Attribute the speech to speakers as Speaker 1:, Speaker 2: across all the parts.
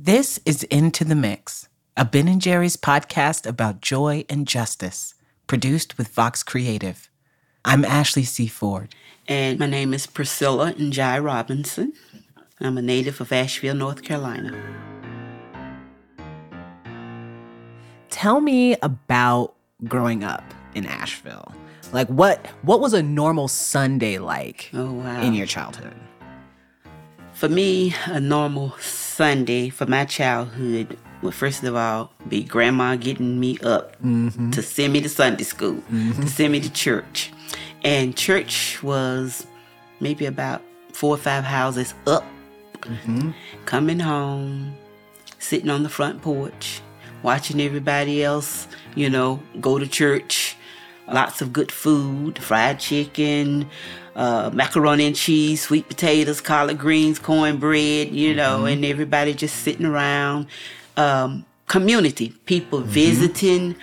Speaker 1: This is Into the Mix, a Ben and Jerry's podcast about joy and justice, produced with Vox Creative. I'm Ashley C. Ford.
Speaker 2: And my name is Priscilla and Jai Robinson. I'm a native of Asheville, North Carolina.
Speaker 1: Tell me about growing up in Asheville. Like what what was a normal Sunday like
Speaker 2: Oh, wow.
Speaker 1: in your childhood?
Speaker 2: For me, a normal Sunday for my childhood would first of all be grandma getting me up mm-hmm. to send me to Sunday school, to mm-hmm. send me to church. And church was maybe about four or five houses up. Mm-hmm. Coming home, sitting on the front porch, watching everybody else, you know, go to church. Lots of good food, fried chicken, uh, macaroni and cheese, sweet potatoes, collard greens, cornbread, you know, and everybody just sitting around. Um, community, people visiting,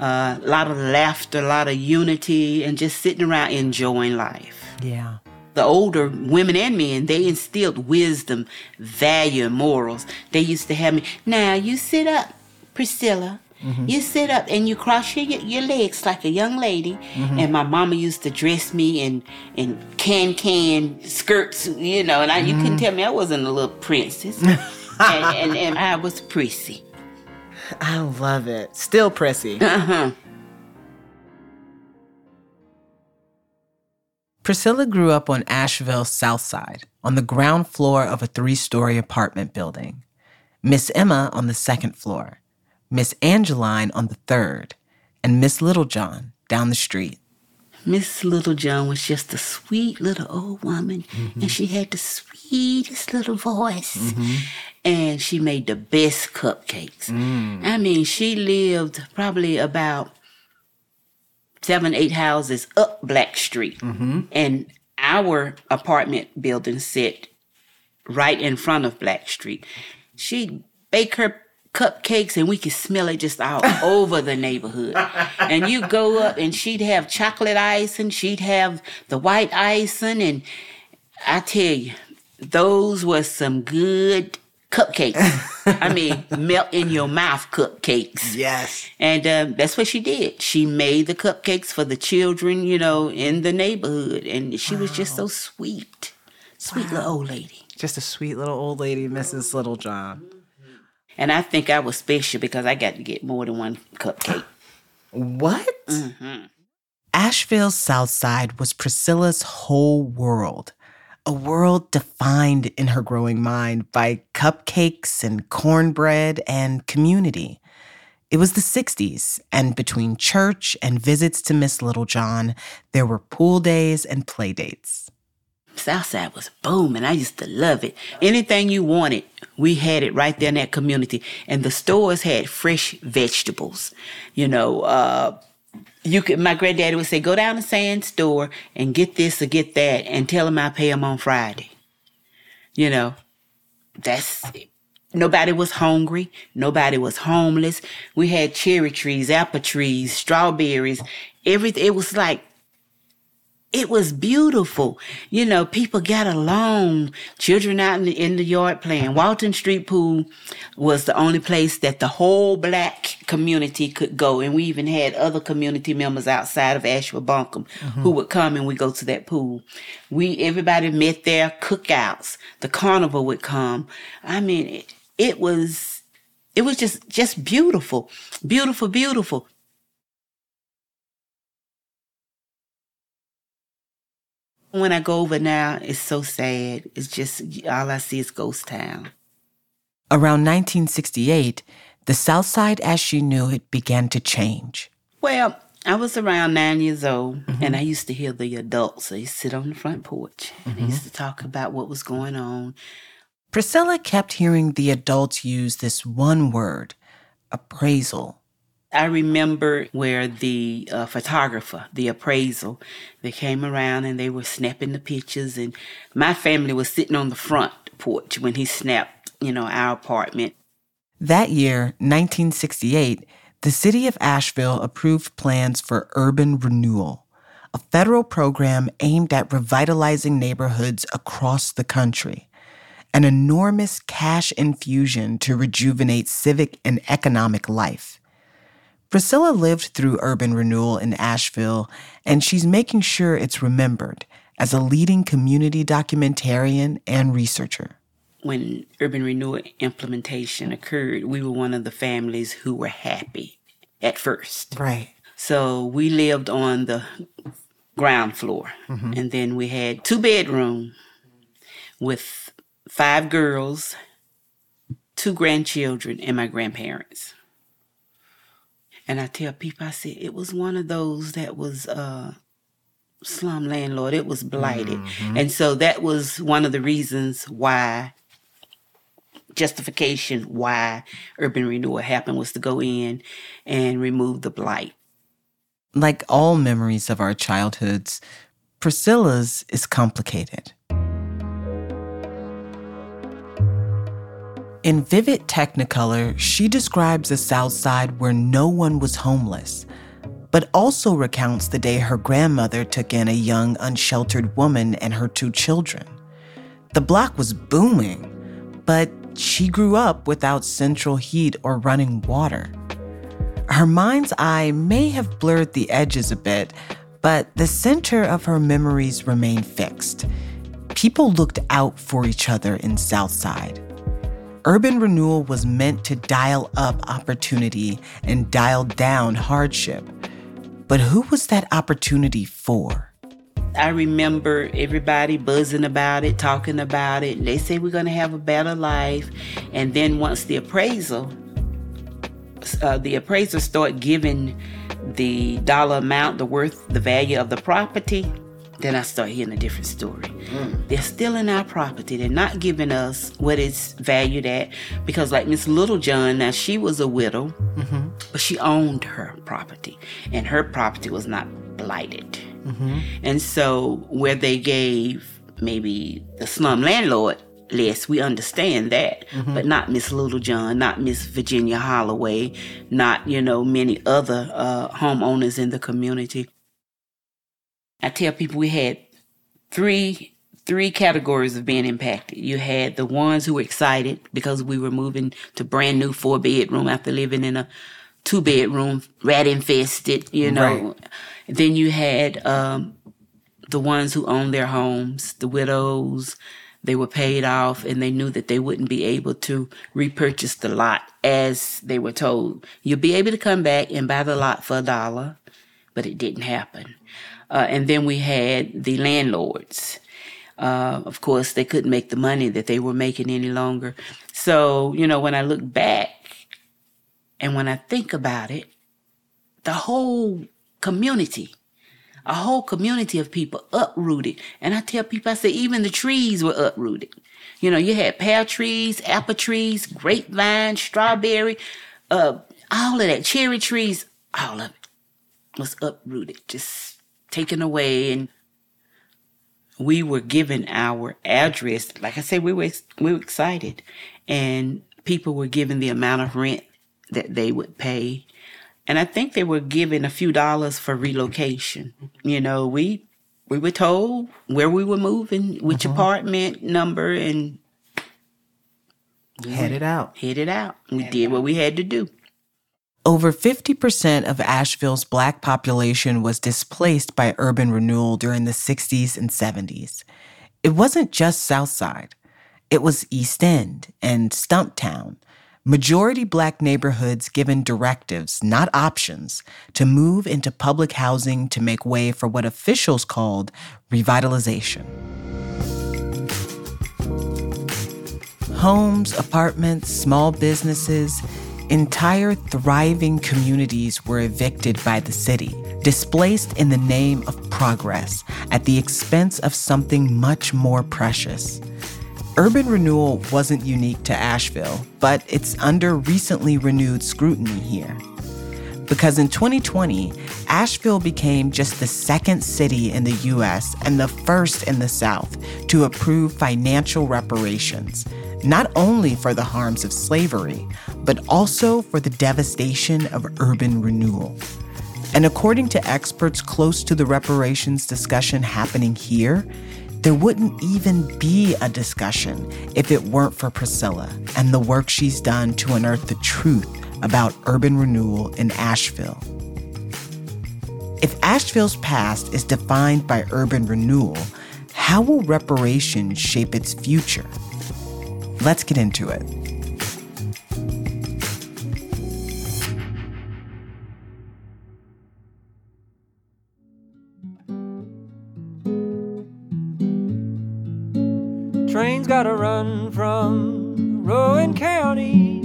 Speaker 2: uh, a lot of laughter, a lot of unity, and just sitting around enjoying life
Speaker 1: Yeah.
Speaker 2: the older women and men, they instilled wisdom, value, and morals. They used to have me, now you sit up, Priscilla. Mm-hmm. You sit up and you cross your, your legs like a young lady. Mm-hmm. And my mama used to dress me in, in can can skirts, you know, and I, you couldn't mm-hmm. tell me I wasn't a little princess. and, and, and I was prissy.
Speaker 1: I love it. Still prissy.
Speaker 2: Uh-huh.
Speaker 1: Priscilla grew up on Asheville's South Side, on the ground floor of a three story apartment building. Miss Emma on the second floor, Miss Angeline on the third, and Miss Littlejohn down the street.
Speaker 2: Miss Littlejohn was just a sweet little old woman, and mm-hmm. she had the sweetest little voice. Mm-hmm. And she made the best cupcakes. Mm. I mean, she lived probably about seven, eight houses up Black Street. Mm-hmm. And our apartment building sit right in front of Black Street. She'd bake her cupcakes and we could smell it just all over the neighborhood. And you go up and she'd have chocolate icing, she'd have the white icing, and I tell you, those were some good cupcakes. I mean, melt in your mouth cupcakes.
Speaker 1: Yes.
Speaker 2: And um, that's what she did. She made the cupcakes for the children, you know, in the neighborhood. And she was just so sweet. Sweet little old lady.
Speaker 1: Just a sweet little old lady, Mrs. Littlejohn.
Speaker 2: And I think I was special because I got to get more than one cupcake.
Speaker 1: What? Mm-hmm. Asheville's South Side was Priscilla's whole world, a world defined in her growing mind by cupcakes and cornbread and community. It was the 60s, and between church and visits to Miss Littlejohn, there were pool days and play dates.
Speaker 2: Southside was booming. I used to love it. Anything you wanted, we had it right there in that community. And the stores had fresh vegetables. You know, uh, you could. My granddaddy would say, "Go down to Sand store and get this or get that, and tell him I pay him on Friday." You know, that's nobody was hungry. Nobody was homeless. We had cherry trees, apple trees, strawberries. Everything. It was like it was beautiful. You know, people got along. Children out in the, in the yard playing. Walton Street Pool was the only place that the whole black community could go. And we even had other community members outside of Asheville Buncombe who mm-hmm. would come and we go to that pool. We, everybody met there, cookouts. The carnival would come. I mean, it, it was, it was just, just beautiful. Beautiful, beautiful. When I go over now, it's so sad. It's just all I see is ghost town.
Speaker 1: Around 1968, the South Side as she knew it began to change.
Speaker 2: Well, I was around nine years old, mm-hmm. and I used to hear the adults. They sit on the front porch, and they mm-hmm. used to talk about what was going on.
Speaker 1: Priscilla kept hearing the adults use this one word appraisal.
Speaker 2: I remember where the uh, photographer, the appraisal, they came around and they were snapping the pictures, and my family was sitting on the front porch when he snapped, you know, our apartment.
Speaker 1: That year, 1968, the city of Asheville approved plans for urban renewal, a federal program aimed at revitalizing neighborhoods across the country. an enormous cash infusion to rejuvenate civic and economic life. Priscilla lived through urban renewal in Asheville, and she's making sure it's remembered as a leading community documentarian and researcher.
Speaker 2: When urban renewal implementation occurred, we were one of the families who were happy at first.
Speaker 1: Right.
Speaker 2: So we lived on the ground floor, mm-hmm. and then we had two bedroom with five girls, two grandchildren, and my grandparents. And I tell people, I said it was one of those that was uh, slum landlord. It was blighted, mm-hmm. and so that was one of the reasons why justification why urban renewal happened was to go in and remove the blight.
Speaker 1: Like all memories of our childhoods, Priscilla's is complicated. In vivid technicolor, she describes a South Side where no one was homeless, but also recounts the day her grandmother took in a young, unsheltered woman and her two children. The block was booming, but she grew up without central heat or running water. Her mind's eye may have blurred the edges a bit, but the center of her memories remained fixed. People looked out for each other in Southside. Urban renewal was meant to dial up opportunity and dial down hardship. But who was that opportunity for?
Speaker 2: I remember everybody buzzing about it, talking about it. They say we're going to have a better life. And then once the appraisal, uh, the appraiser start giving the dollar amount, the worth, the value of the property, then I start hearing a different story. Mm. They're stealing our property. They're not giving us what it's valued at. Because, like Miss Littlejohn, now she was a widow, mm-hmm. but she owned her property, and her property was not blighted. Mm-hmm. And so, where they gave maybe the slum landlord less, we understand that, mm-hmm. but not Miss Littlejohn, not Miss Virginia Holloway, not, you know, many other uh, homeowners in the community. I tell people we had three three categories of being impacted. You had the ones who were excited because we were moving to brand new four bedroom after living in a two bedroom, rat infested, you know. Right. Then you had um, the ones who owned their homes, the widows. They were paid off and they knew that they wouldn't be able to repurchase the lot as they were told. You'll be able to come back and buy the lot for a dollar, but it didn't happen. Uh, and then we had the landlords. Uh, of course, they couldn't make the money that they were making any longer. So, you know, when I look back and when I think about it, the whole community, a whole community of people uprooted. And I tell people, I say, even the trees were uprooted. You know, you had pear trees, apple trees, grapevine, strawberry, uh, all of that, cherry trees, all of it was uprooted. Just taken away and we were given our address. Like I said, we were we were excited, and people were given the amount of rent that they would pay, and I think they were given a few dollars for relocation. You know, we we were told where we were moving, which uh-huh. apartment number, and
Speaker 1: headed out.
Speaker 2: Headed out. We headed did out. what we had to do.
Speaker 1: Over 50% of Asheville's black population was displaced by urban renewal during the 60s and 70s. It wasn't just Southside, it was East End and Stumptown. Majority black neighborhoods given directives, not options, to move into public housing to make way for what officials called revitalization. Homes, apartments, small businesses, Entire thriving communities were evicted by the city, displaced in the name of progress at the expense of something much more precious. Urban renewal wasn't unique to Asheville, but it's under recently renewed scrutiny here. Because in 2020, Asheville became just the second city in the US and the first in the South to approve financial reparations not only for the harms of slavery, but also for the devastation of urban renewal. And according to experts close to the reparations discussion happening here, There wouldn't even be a discussion if it weren't for Priscilla and the work she's done to unearth the truth about urban renewal in Asheville. If Asheville's past is defined by urban renewal, how will reparations shape its future? Let's get into it.
Speaker 3: Trains gotta run from Rowan County.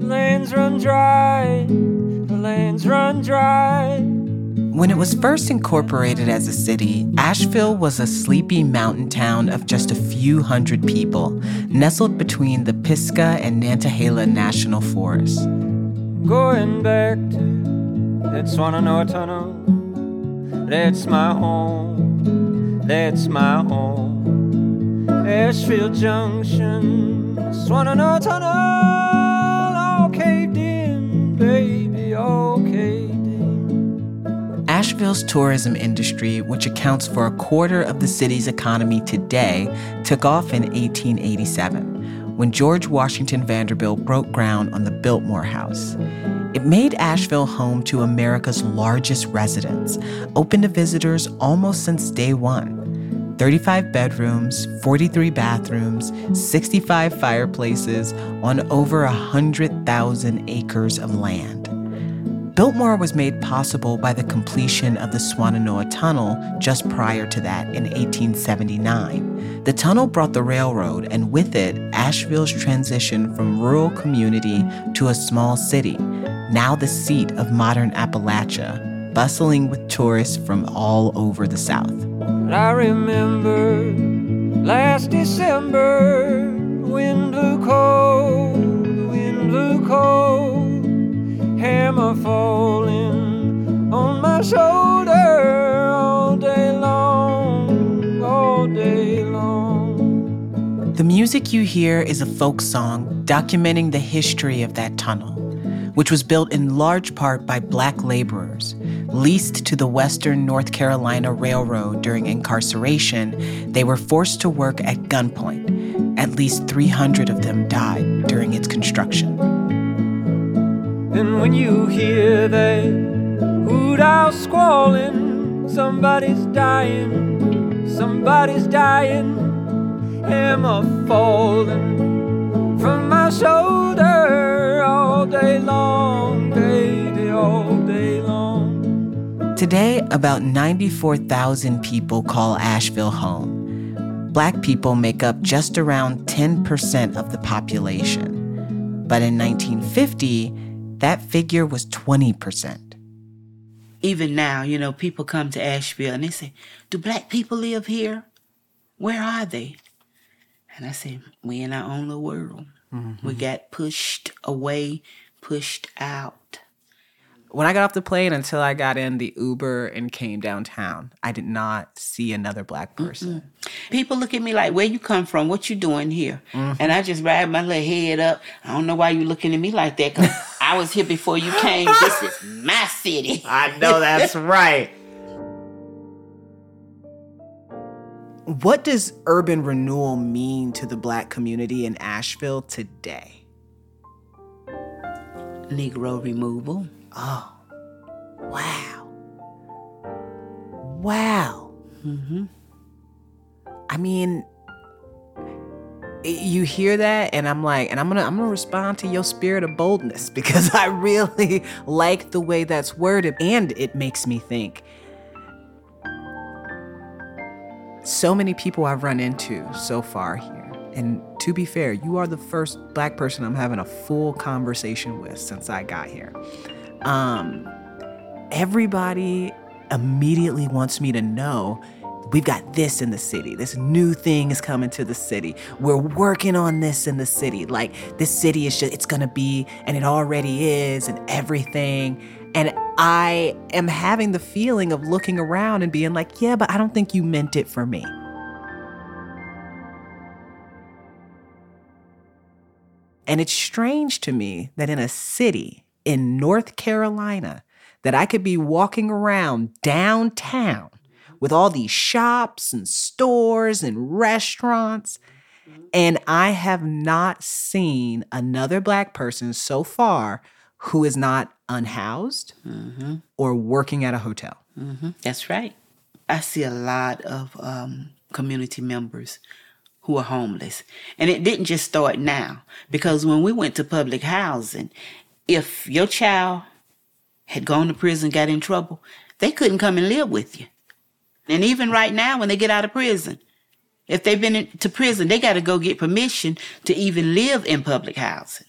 Speaker 3: Lands run dry, the lands run dry.
Speaker 1: When it was first incorporated as a city, Asheville was a sleepy mountain town of just a few hundred people, nestled between the Pisgah and Nantahala National Forests.
Speaker 3: Going back to that Swannanoa Tunnel. That's my home, that's my home. Asheville Junction, Swannanoa Tunnel, all caved in, baby, all caved in.
Speaker 1: Asheville's tourism industry, which accounts for a quarter of the city's economy today, took off in 1887 when George Washington Vanderbilt broke ground on the Biltmore House. It made Asheville home to America's largest residence, open to visitors almost since day one. 35 bedrooms, 43 bathrooms, 65 fireplaces on over 100,000 acres of land. Biltmore was made possible by the completion of the Swannanoa Tunnel just prior to that in 1879. The tunnel brought the railroad, and with it, Asheville's transition from rural community to a small city, now the seat of modern Appalachia, bustling with tourists from all over the South.
Speaker 3: I remember last December, falling on my shoulder all day long, all day long.
Speaker 1: The music you hear is a folk song documenting the history of that tunnel, which was built in large part by black laborers. Leased to the Western North Carolina Railroad during incarceration, they were forced to work at gunpoint. At least 300 of them died during its construction.
Speaker 3: And when you hear that hoot owl squalling, somebody's dying, somebody's dying, hammer falling from my shoulder all day long, baby, all day long.
Speaker 1: Today, about 94,000 people call Asheville home. Black people make up just around 10% of the population. But in 1950, that figure was 20%.
Speaker 2: Even now, you know, people come to Asheville and they say, Do black people live here? Where are they? And I say, We in our own little world. We mm-hmm. got pushed away, pushed out.
Speaker 1: When I got off the plane until I got in the Uber and came downtown, I did not see another black person.
Speaker 2: People look at me like, Where you come from? What you doing here? Mm-hmm. And I just ride my little head up. I don't know why you looking at me like that, I was here before you came. This is my city.
Speaker 1: I know that's right. What does urban renewal mean to the black community in Asheville today?
Speaker 2: Negro removal.
Speaker 1: Oh, wow. Wow.
Speaker 2: hmm
Speaker 1: I mean, you hear that, and I'm like, and I'm gonna, I'm gonna respond to your spirit of boldness because I really like the way that's worded, and it makes me think. So many people I've run into so far here, and to be fair, you are the first black person I'm having a full conversation with since I got here. Um, everybody immediately wants me to know we've got this in the city. This new thing is coming to the city. We're working on this in the city. Like this city is just, it's gonna be, and it already is, and everything. And I am having the feeling of looking around and being like, yeah, but I don't think you meant it for me. And it's strange to me that in a city in North Carolina, that I could be walking around downtown with all these shops and stores and restaurants. And I have not seen another Black person so far who is not unhoused
Speaker 2: Mm-hmm.
Speaker 1: or working at a hotel.
Speaker 2: That's right. I see a lot of um, community members who are homeless. And it didn't just start now, because when we went to public housing, if your child had gone to prison, got in trouble, they couldn't come and live with you. And even right now, when they get out of prison, if they've been in- to prison, they got to go get permission to even live in public housing.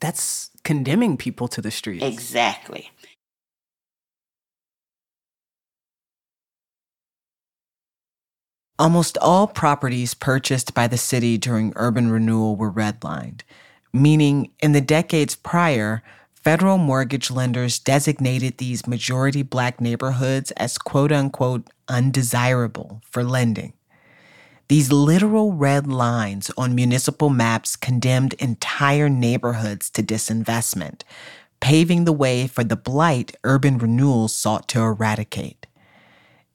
Speaker 1: That's condemning people to the streets.
Speaker 2: Exactly.
Speaker 1: Almost all properties purchased by the city during urban renewal were redlined, meaning in the decades prior, federal mortgage lenders designated these majority black neighborhoods as quote unquote undesirable for lending. These literal red lines on municipal maps condemned entire neighborhoods to disinvestment, paving the way for the blight urban renewal sought to eradicate.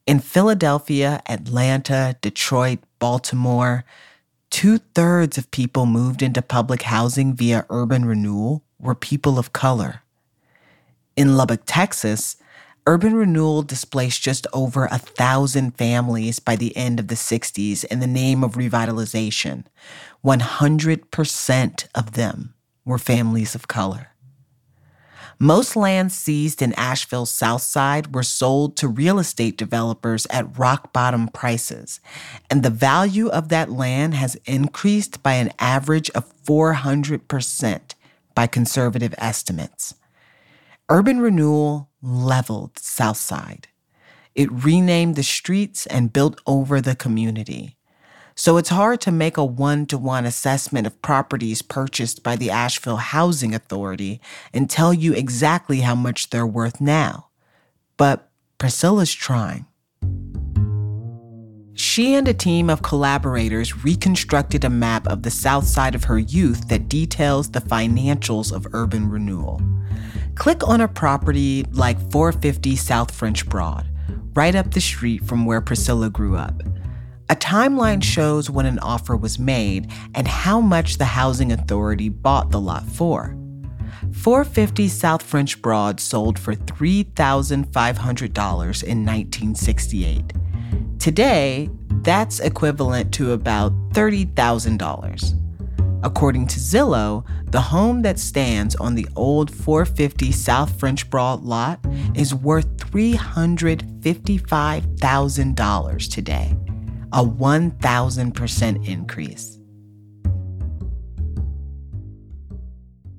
Speaker 1: In Philadelphia, Atlanta, Detroit, Baltimore, two thirds of people moved into public housing via urban renewal were people of color. In Lubbock, Texas, urban renewal displaced just over a thousand families by the end of the 60s in the name of revitalization. 100% of them were families of color. Most lands seized in Asheville's South Side were sold to real estate developers at rock bottom prices, and the value of that land has increased by an average of 400% by conservative estimates. Urban renewal leveled Southside. It renamed the streets and built over the community. So it's hard to make a one to one assessment of properties purchased by the Asheville Housing Authority and tell you exactly how much they're worth now. But Priscilla's trying. She and a team of collaborators reconstructed a map of the south side of her youth that details the financials of urban renewal. Click on a property like 450 South French Broad, right up the street from where Priscilla grew up. A timeline shows when an offer was made and how much the housing authority bought the lot for. 450 South French Broad sold for $3,500 in 1968. Today, that's equivalent to about $30,000. According to Zillow, the home that stands on the old 450 South French Broad lot is worth $355,000 today, a 1,000% increase.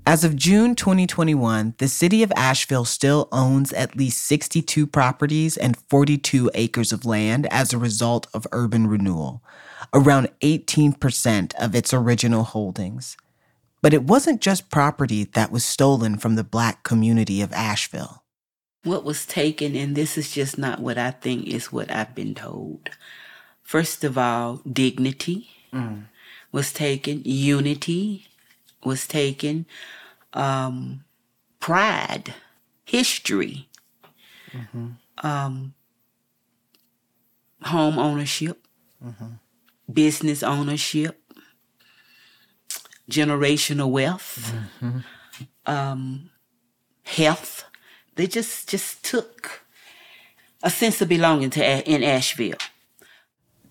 Speaker 1: As of June 2021, the city of Asheville still owns at least 62 properties and 42 acres of land as a result of urban renewal, around 18% of its original holdings. But it wasn't just property that was stolen from the black community of Asheville.
Speaker 2: what was taken, and this is just not what I think is what I've been told. First of all, dignity mm. was taken, unity was taken, um, pride, history, um, home ownership, business ownership, generational wealth, um, health. They just just took a sense of belonging to in Asheville.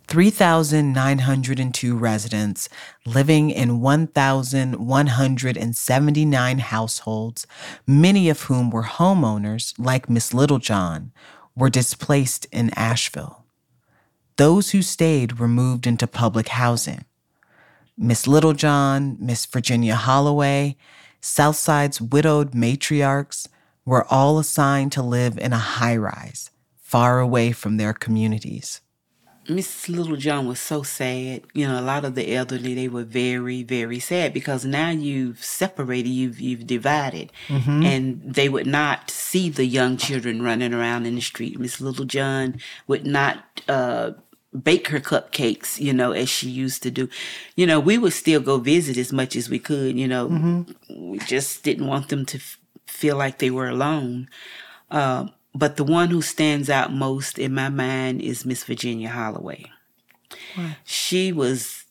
Speaker 1: 3,902 residents living in 1,179 households, many of whom were homeowners like Miss Littlejohn, were displaced in Asheville. Those who stayed were moved into public housing. Miss Littlejohn, Miss Virginia Holloway, Southside's widowed matriarchs were all assigned to live in a high rise, far away from their communities.
Speaker 2: Miss Littlejohn was so sad. You know, a lot of the elderly they were very, very sad because now you've separated, you've you've divided, and they would not see the young children running around in the street. Miss Littlejohn would not uh, bake her cupcakes, you know, as she used to do. You know, we would still go visit as much as we could. You know, we just didn't want them to f- feel like they were alone. Uh, but the one who stands out most in my mind is Miss Virginia Holloway. She was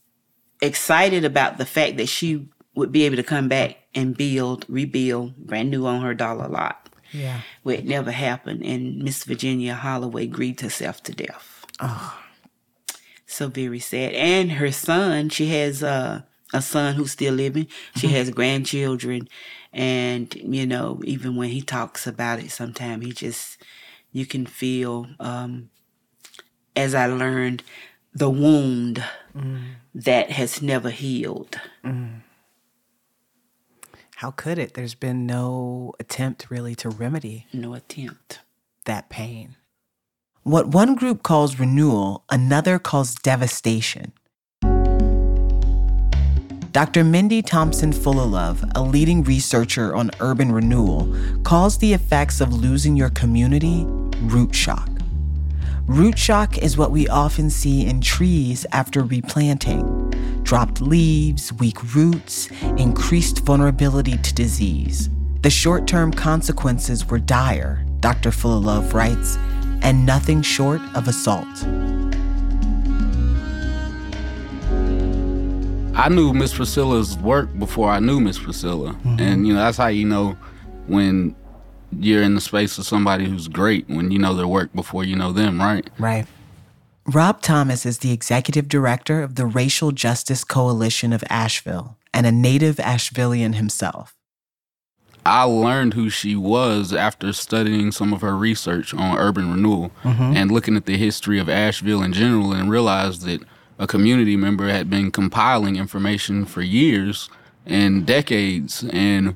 Speaker 2: excited about the fact that she would be able to come back and build, rebuild, brand new on her dollar lot.
Speaker 1: Yeah.
Speaker 2: Where it never happened. And Miss Virginia Holloway grieved herself to death.
Speaker 1: Oh.
Speaker 2: So very sad. And her son, she has uh, a son who's still living. She
Speaker 1: Mm-hmm.
Speaker 2: has grandchildren. And, you know, even when he talks about it, sometimes he just, you can feel, um, as I learned, the wound
Speaker 1: Mm.
Speaker 2: that has never healed.
Speaker 1: How could it? There's been no attempt really to remedy
Speaker 2: No attempt.
Speaker 1: that pain. What one group calls renewal, another calls devastation. Dr. Mindy Thompson Fullilove, a leading researcher on urban renewal, calls the effects of losing your community root shock. Root shock is what we often see in trees after replanting dropped leaves, weak roots, increased vulnerability to disease. The short term consequences were dire, Dr. Fullilove writes, and nothing short of assault.
Speaker 4: I knew Miss Priscilla's work before I knew Miss Priscilla, mm-hmm. and you know that's how you know when you're in the space of somebody who's great when you know their work before you know them, right?
Speaker 1: Right. Rob Thomas is the executive director of the Racial Justice Coalition of Asheville and a native Ashevillean himself.
Speaker 4: I learned who she was after studying some of her research on urban renewal mm-hmm. and looking at the history of Asheville in general and realized that a community member had been compiling information for years and decades and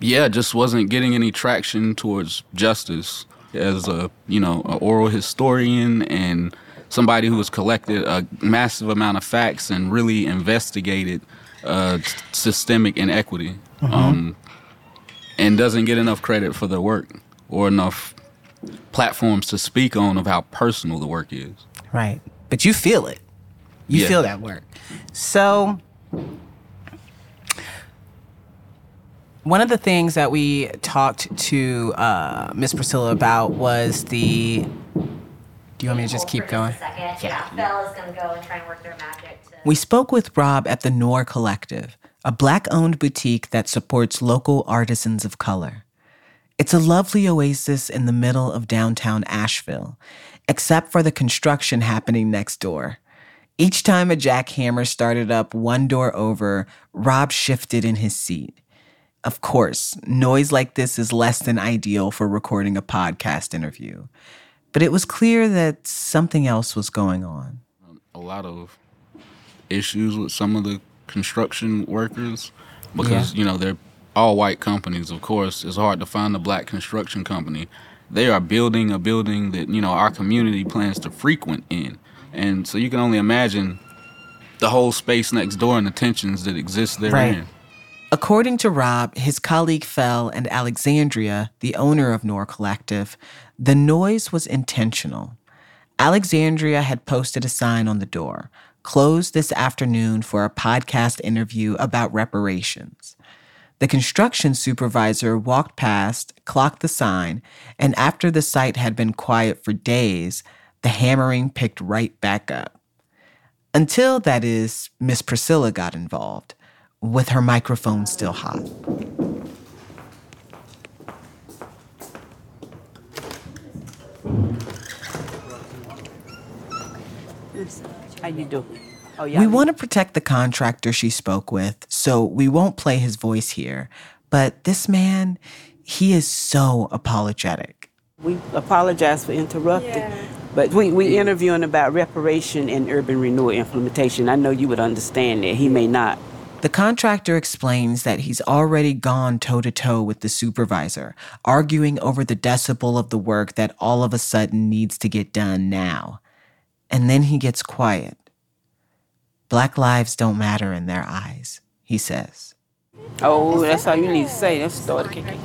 Speaker 4: yeah, just wasn't getting any traction towards justice as a, you know, an oral historian and somebody who has collected a massive amount of facts and really investigated uh, systemic inequity. Um, and doesn't get enough credit for their work or enough platforms to speak on of how personal the work is.
Speaker 1: Right. But you feel it. You
Speaker 4: Yeah.
Speaker 1: feel that work. So, one of the things that we talked to uh, Miss Priscilla about was the. Do you want me to just keep going?
Speaker 5: a second. Yeah, Belle is going to go and try and work their magic to.
Speaker 1: We spoke with Rob at the Noir Collective, a black owned boutique that supports local artisans of color. It's a lovely oasis in the middle of downtown Asheville, except for the construction happening next door. Each time a jackhammer started up one door over, Rob shifted in his seat. Of course, noise like this is less than ideal for recording a podcast interview, but it was clear that something else was going on.
Speaker 4: A lot of issues with some of the construction workers because, you know, they're all white companies, of course. It's hard to find a black construction company. They are building a building that, you know, our community plans to frequent in. And so you can only imagine the whole space next door and the tensions that exist therein.
Speaker 1: According to Rob, his colleague Fell and Alexandria, the owner of Noir Collective, the noise was intentional. Alexandria had posted a sign on the door closed this afternoon for a podcast interview about reparations. The construction supervisor walked past, clocked the sign, and after the site had been quiet for days, the hammering picked right back up. Until, that is, Miss Priscilla got involved, with her microphone still hot.
Speaker 2: How you doing? Oh, yeah.
Speaker 1: We want to protect the contractor she spoke with, so we won't play his voice here. But this man, he is so apologetic.
Speaker 6: We apologize for interrupting, but we we interviewing about reparation and urban renewal implementation. I know you would understand that. He may not.
Speaker 1: The contractor explains that he's already gone toe to toe with the supervisor, arguing over the decibel of the work that all of a sudden needs to get done now. And then he gets quiet. Black lives don't matter in their eyes, he says.
Speaker 6: Oh, that's all you need to say. That's start kicking.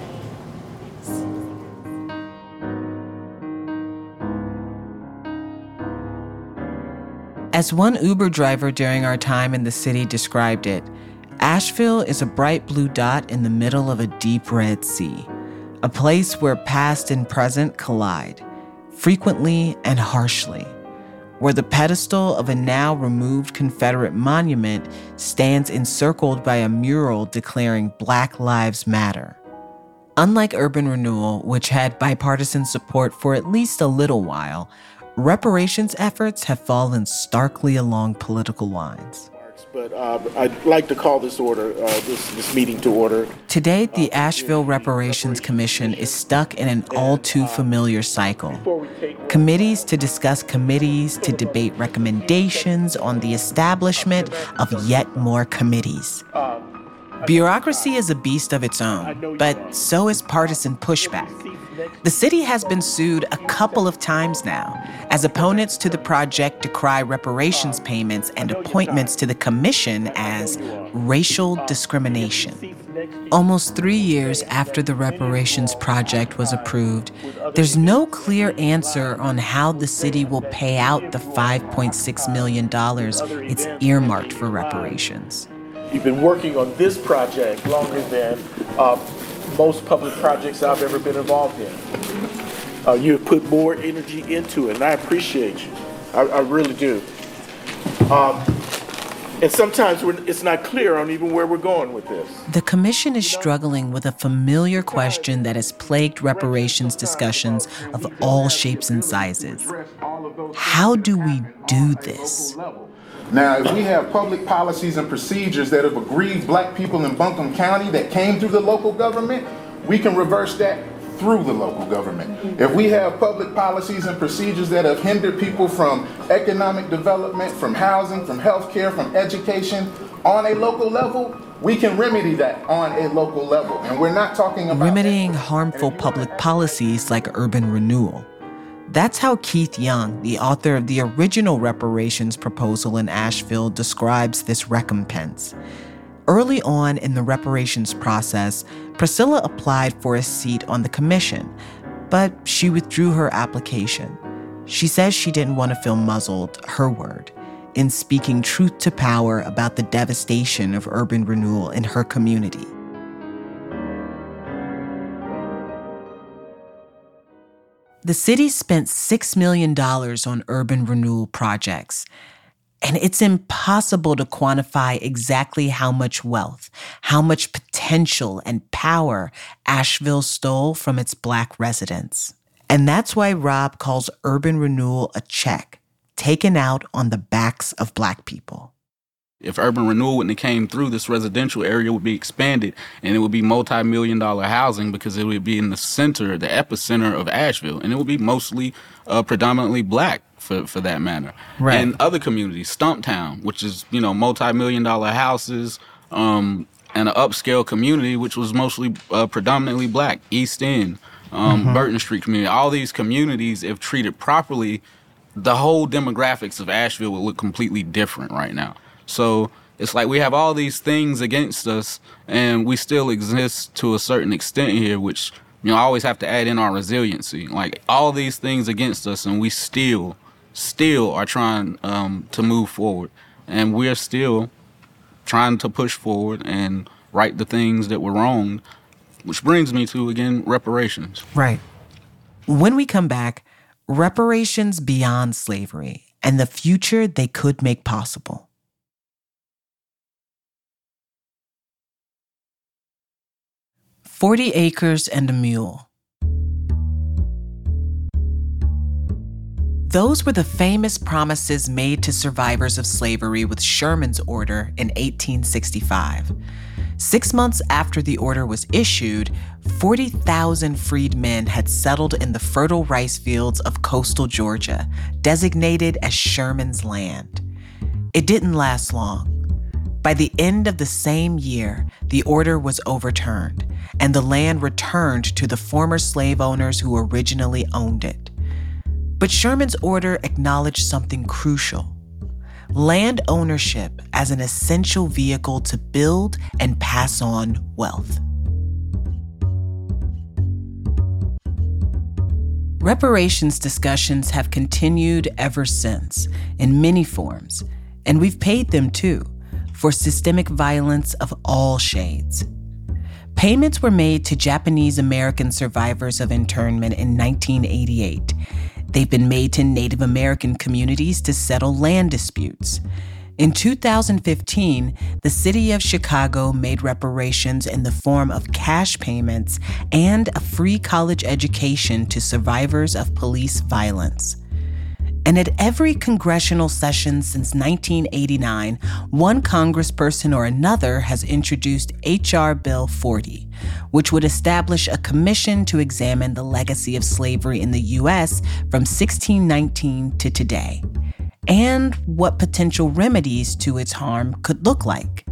Speaker 1: As one Uber driver during our time in the city described it, Asheville is a bright blue dot in the middle of a deep red sea. a place where past and present collide, frequently and harshly, where the pedestal of a now removed Confederate monument stands encircled by a mural declaring Black Lives Matter. Unlike urban renewal, which had bipartisan support for at least a little while, reparations efforts have fallen starkly along political lines
Speaker 7: uh, I'd like to call this order, uh, this, this meeting to order.
Speaker 1: Today, the Asheville Reparations Commission is stuck in an all too familiar cycle. Committees to discuss committees to debate recommendations on the establishment of yet more committees. Bureaucracy is a beast of its own, but so is partisan pushback. The city has been sued a couple of times now, as opponents to the project decry reparations payments and appointments to the commission as racial discrimination. Almost three years after the reparations project was approved, there's no clear answer on how the city will pay out the $5.6 million it's earmarked for reparations.
Speaker 7: You've been working on this project longer than uh, most public projects I've ever been involved in. Uh, you have put more energy into it, and I appreciate you. I, I really do. Um, and sometimes it's not clear on even where we're going with this.
Speaker 1: The Commission is struggling with a familiar question that has plagued reparations discussions of all shapes and sizes. How do we do this?
Speaker 8: Now, if we have public policies and procedures that have aggrieved black people in Buncombe County that came through the local government, we can reverse that through the local government. If we have public policies and procedures that have hindered people from economic development, from housing, from healthcare, from education on a local level, we can remedy that on a local level. And we're not talking about
Speaker 1: remedying harmful public policies like urban renewal. That's how Keith Young, the author of the original reparations proposal in Asheville, describes this recompense. Early on in the reparations process, Priscilla applied for a seat on the commission, but she withdrew her application. She says she didn't want to feel muzzled, her word, in speaking truth to power about the devastation of urban renewal in her community. The city spent $6 million on urban renewal projects, and it's impossible to quantify exactly how much wealth, how much potential and power Asheville stole from its black residents. And that's why Rob calls urban renewal a check taken out on the backs of black people.
Speaker 4: If urban renewal wouldn't have came through, this residential area would be expanded and it would be multi-million dollar housing because it would be in the center, the epicenter of Asheville, and it would be mostly uh, predominantly black for, for that matter. Right. And other communities, Stumptown, which is, you know, multi-million dollar houses, um, and an upscale community, which was mostly uh, predominantly black, East End, um, mm-hmm. Burton Street community, all these communities, if treated properly, the whole demographics of Asheville would look completely different right now. So it's like we have all these things against us, and we still exist to a certain extent here, which you know I always have to add in our resiliency. Like all these things against us, and we still, still are trying um, to move forward, and we're still trying to push forward and right the things that were wrong. Which brings me to again reparations.
Speaker 1: Right. When we come back, reparations beyond slavery and the future they could make possible. 40 acres and a mule. Those were the famous promises made to survivors of slavery with Sherman's order in 1865. Six months after the order was issued, 40,000 freedmen had settled in the fertile rice fields of coastal Georgia, designated as Sherman's land. It didn't last long. By the end of the same year, the order was overturned, and the land returned to the former slave owners who originally owned it. But Sherman's order acknowledged something crucial land ownership as an essential vehicle to build and pass on wealth. Reparations discussions have continued ever since in many forms, and we've paid them too for systemic violence of all shades. Payments were made to Japanese American survivors of internment in 1988. They've been made to Native American communities to settle land disputes. In 2015, the city of Chicago made reparations in the form of cash payments and a free college education to survivors of police violence. And at every congressional session since 1989, one congressperson or another has introduced H.R. Bill 40, which would establish a commission to examine the legacy of slavery in the U.S. from 1619 to today, and what potential remedies to its harm could look like.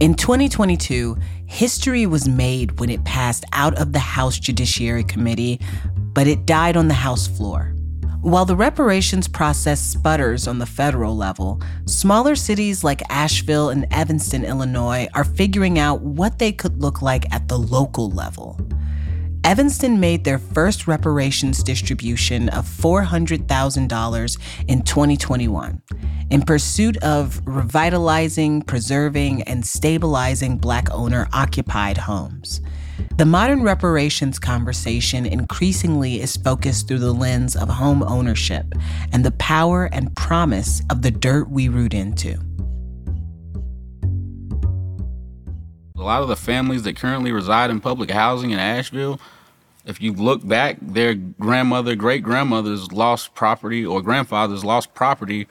Speaker 1: In 2022, history was made when it passed out of the House Judiciary Committee, but it died on the House floor. While the reparations process sputters on the federal level, smaller cities like Asheville and Evanston, Illinois are figuring out what they could look like at the local level. Evanston made their first reparations distribution of $400,000 in 2021 in pursuit of revitalizing, preserving, and stabilizing Black owner occupied homes. The modern reparations conversation increasingly is focused through the lens of home ownership and the power and promise of the dirt we root into.
Speaker 4: A lot of the families that currently reside in public housing in Asheville, if you look back, their grandmother, great grandmothers lost property or grandfathers lost property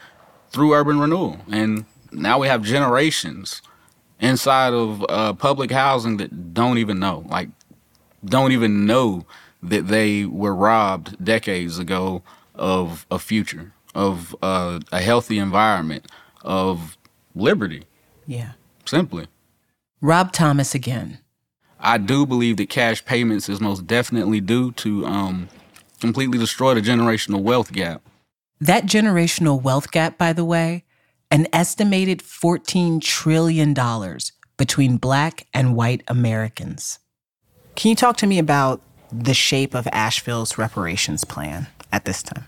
Speaker 4: through urban renewal. And now we have generations inside of uh, public housing that don't even know. Like don't even know that they were robbed decades ago of a future, of uh, a healthy environment, of liberty.
Speaker 1: Yeah.
Speaker 4: Simply.
Speaker 1: Rob Thomas again.
Speaker 4: I do believe that cash payments is most definitely due to um, completely destroy the generational wealth gap.
Speaker 1: That generational wealth gap, by the way, an estimated $14 trillion between black and white Americans. Can you talk to me about the shape of Asheville's reparations plan at this time?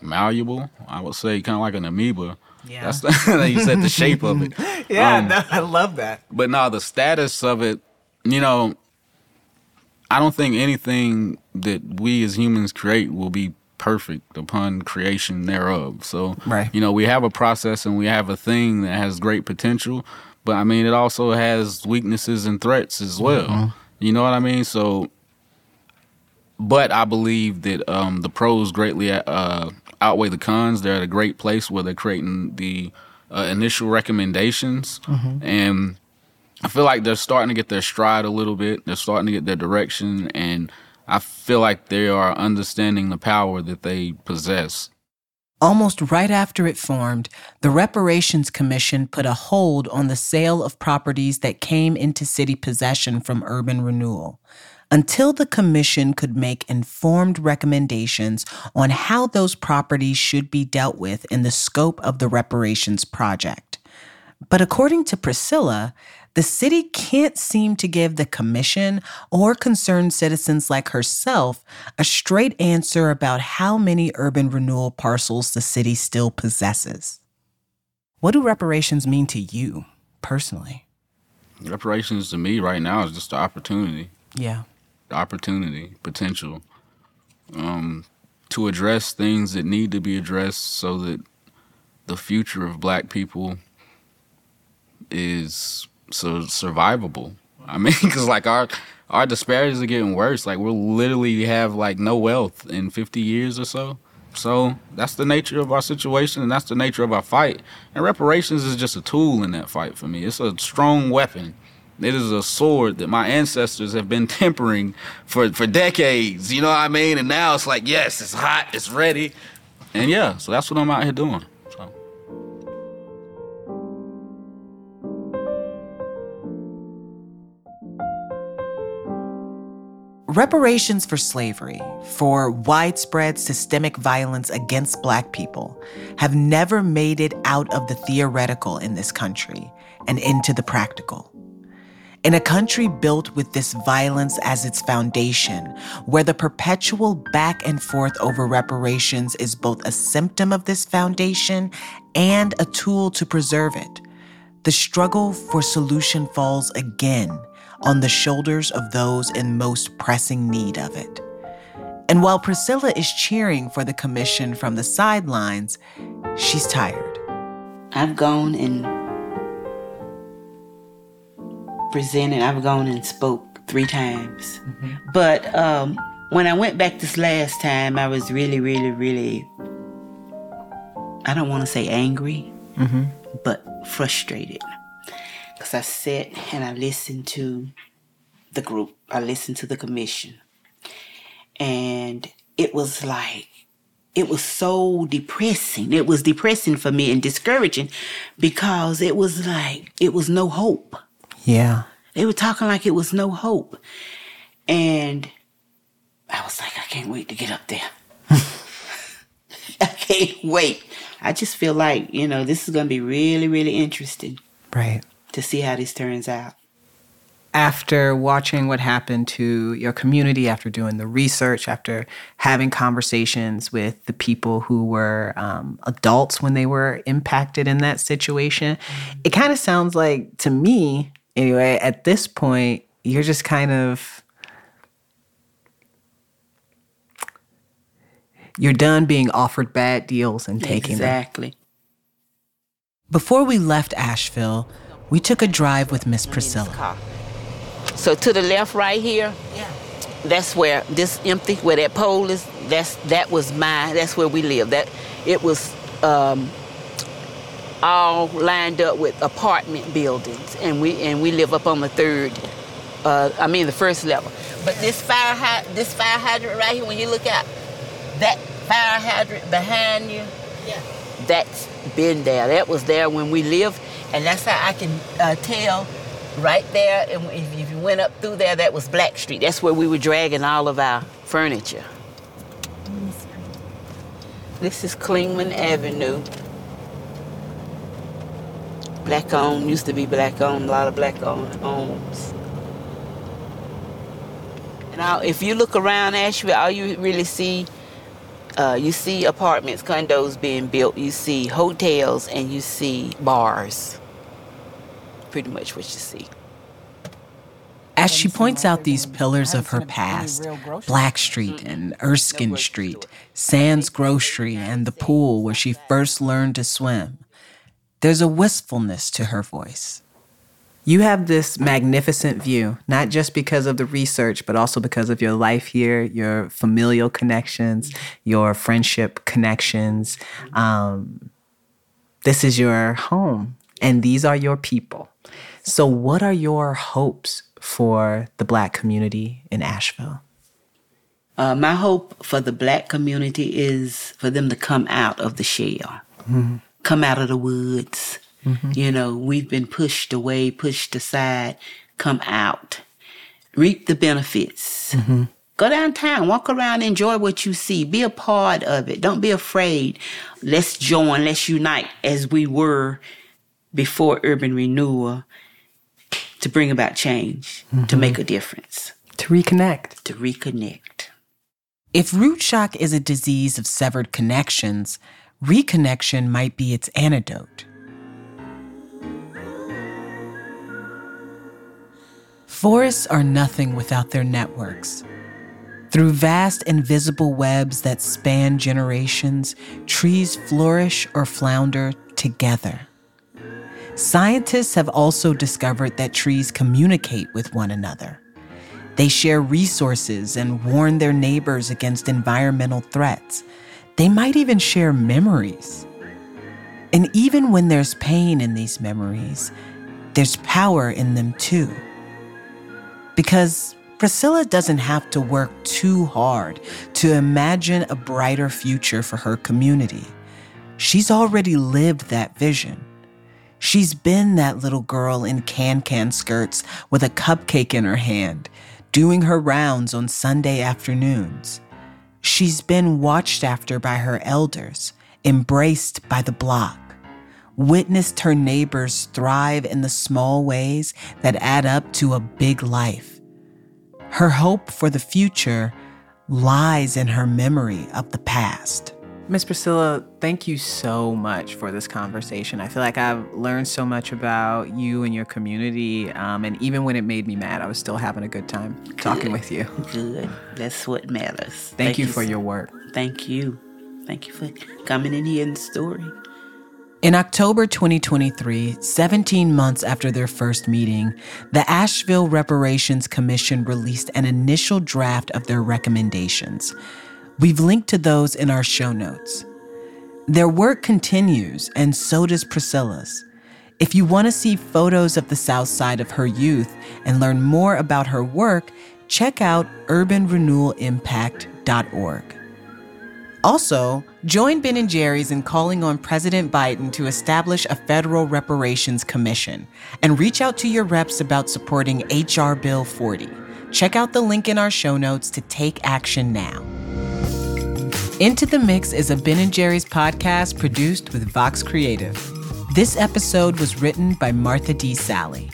Speaker 4: Malleable, I would say, kind of like an amoeba. Yeah, that's the, you said the shape of it.
Speaker 1: yeah, um, no, I love that.
Speaker 4: But now the status of it, you know, I don't think anything that we as humans create will be perfect upon creation thereof. So,
Speaker 1: right.
Speaker 4: you know, we have a process and we have a thing that has great potential, but I mean, it also has weaknesses and threats as well. Mm-hmm. You know what I mean? So, but I believe that um, the pros greatly uh, outweigh the cons. They're at a great place where they're creating the uh, initial recommendations, mm-hmm. and I feel like they're starting to get their stride a little bit. They're starting to get their direction, and I feel like they are understanding the power that they possess.
Speaker 1: Almost right after it formed, the Reparations Commission put a hold on the sale of properties that came into city possession from urban renewal until the commission could make informed recommendations on how those properties should be dealt with in the scope of the reparations project. But according to Priscilla, the city can't seem to give the commission or concerned citizens like herself a straight answer about how many urban renewal parcels the city still possesses. What do reparations mean to you personally?
Speaker 4: Reparations to me right now is just the opportunity.
Speaker 1: Yeah.
Speaker 4: The opportunity, potential um, to address things that need to be addressed so that the future of black people is so survivable. I mean, because like our our disparities are getting worse. Like we'll literally have like no wealth in 50 years or so. So that's the nature of our situation, and that's the nature of our fight. And reparations is just a tool in that fight for me. It's a strong weapon. It is a sword that my ancestors have been tempering for, for decades. You know what I mean? And now it's like, yes, it's hot, it's ready. And yeah, so that's what I'm out here doing.
Speaker 1: Reparations for slavery, for widespread systemic violence against Black people, have never made it out of the theoretical in this country and into the practical. In a country built with this violence as its foundation, where the perpetual back and forth over reparations is both a symptom of this foundation and a tool to preserve it, the struggle for solution falls again on the shoulders of those in most pressing need of it. And while Priscilla is cheering for the commission from the sidelines, she's tired.
Speaker 2: I've gone and presented, I've gone and spoke three times. But um, when I went back this last time, I was really, really, really, I don't want to say angry, but frustrated. Because I sat and I listened to the group, I listened to the commission. And it was like, it was so depressing. It was depressing for me and discouraging because it was like, it was no hope.
Speaker 1: Yeah.
Speaker 2: They were talking like it was no hope. And I was like, I can't wait to get up there. I can't wait. I just feel like, you know, this is going to be really, really interesting
Speaker 1: Right.
Speaker 2: To see how this turns out.
Speaker 1: After watching what happened to your community, after doing the research, after having conversations with the people who were um, adults when they were impacted in that situation, it kind of sounds like to me, anyway, at this point, you're just kind of you're done being offered bad deals and taking them.
Speaker 2: exactly.
Speaker 1: Before we left Asheville, we took a drive with Miss Priscilla.
Speaker 2: So to the left right here, Yeah. that's where this empty, where that pole is, that's that was my that's where we live. That it was um, all lined up with apartment buildings and we and we live up on the third uh, I mean the first level. But this fire hy- this fire hydrant right here, when you look out, that fire hydrant behind you, Yeah. that's been there. That was there when we lived, and that's how I can uh, tell right there. And if you went up through there, that was Black Street. That's where we were dragging all of our furniture. This is Clingman Avenue. Black owned, used to be black owned, a lot of black owned homes. All, if you look around Asheville, all you really see, uh, you see apartments, condos being built, you see hotels, and you see bars. Pretty much what you see.
Speaker 1: As she points out these pillars of her past Black Street and Erskine Street, Sands Grocery, and the pool where she first learned to swim, there's a wistfulness to her voice. You have this magnificent view, not just because of the research, but also because of your life here, your familial connections, your friendship connections. Um, this is your home, and these are your people. So, what are your hopes for the Black community in Asheville?
Speaker 2: Uh, my hope for the black community is for them to come out of the shell, come out of the woods. Mm-hmm. You know, we've been pushed away, pushed aside. Come out, reap the benefits. Mm-hmm. Go downtown, walk around, enjoy what you see, be a part of it. Don't be afraid. Let's join, let's unite as we were before urban renewal to bring about change, to mm-hmm. make a difference,
Speaker 1: To reconnect.
Speaker 2: to reconnect.
Speaker 1: If root shock is a disease of severed connections, reconnection might be its antidote. Forests are nothing without their networks. Through vast invisible webs that span generations, trees flourish or flounder together. Scientists have also discovered that trees communicate with one another. They share resources and warn their neighbors against environmental threats. They might even share memories. And even when there's pain in these memories, there's power in them too. Because Priscilla doesn't have to work too hard to imagine a brighter future for her community. She's already lived that vision. She's been that little girl in can can skirts with a cupcake in her hand, doing her rounds on Sunday afternoons. She's been watched after by her elders, embraced by the block, witnessed her neighbors thrive in the small ways that add up to a big life. Her hope for the future lies in her memory of the past. Miss Priscilla, thank you so much for this conversation. I feel like I've learned so much about you and your community. Um, and even when it made me mad, I was still having a good time talking with you.
Speaker 2: Good. That's what matters.
Speaker 1: Thank, you for your work.
Speaker 2: Thank you. Thank you for coming in here in the story.
Speaker 1: In October 2023, 17 months after their first meeting, the Asheville Reparations Commission released an initial draft of their recommendations. We've linked to those in our show notes. Their work continues, and so does Priscilla's. If you want to see photos of the South Side of her youth and learn more about her work, check out urbanrenewalimpact.org. Also, join Ben and Jerry's in calling on President Biden to establish a federal reparations commission and reach out to your reps about supporting H.R. Bill 40. Check out the link in our show notes to take action now. Into the Mix is a Ben and Jerry's podcast produced with Vox Creative. This episode was written by Martha D. Sally.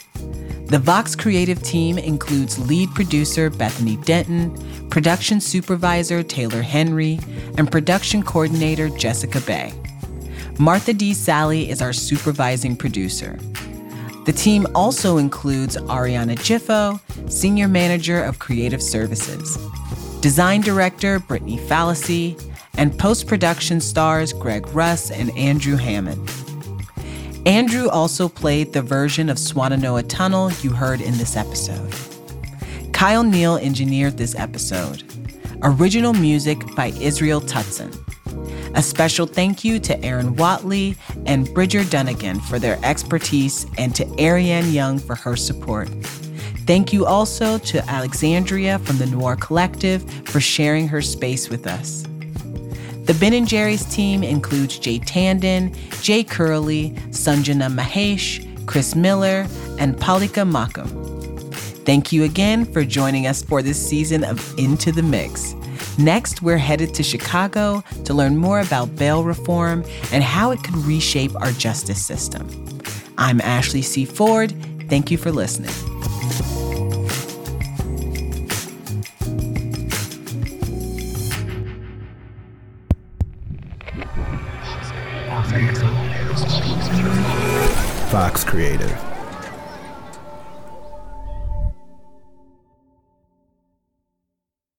Speaker 1: The Vox Creative team includes lead producer Bethany Denton, production supervisor Taylor Henry, and production coordinator Jessica Bay. Martha D. Sally is our supervising producer. The team also includes Ariana Jiffo, Senior Manager of Creative Services, Design Director Brittany Fallacy, and post production stars Greg Russ and Andrew Hammond. Andrew also played the version of Swannanoa Tunnel you heard in this episode. Kyle Neal engineered this episode. Original music by Israel Tutson. A special thank you to Aaron Watley and Bridger Dunnigan for their expertise and to Ariane Young for her support. Thank you also to Alexandria from the Noir Collective for sharing her space with us. The Ben and Jerry's team includes Jay Tandon, Jay Curley, Sanjana Mahesh, Chris Miller, and Palika Makam. Thank you again for joining us for this season of Into the Mix. Next, we're headed to Chicago to learn more about bail reform and how it could reshape our justice system. I'm Ashley C. Ford. Thank you for listening.
Speaker 9: Creative.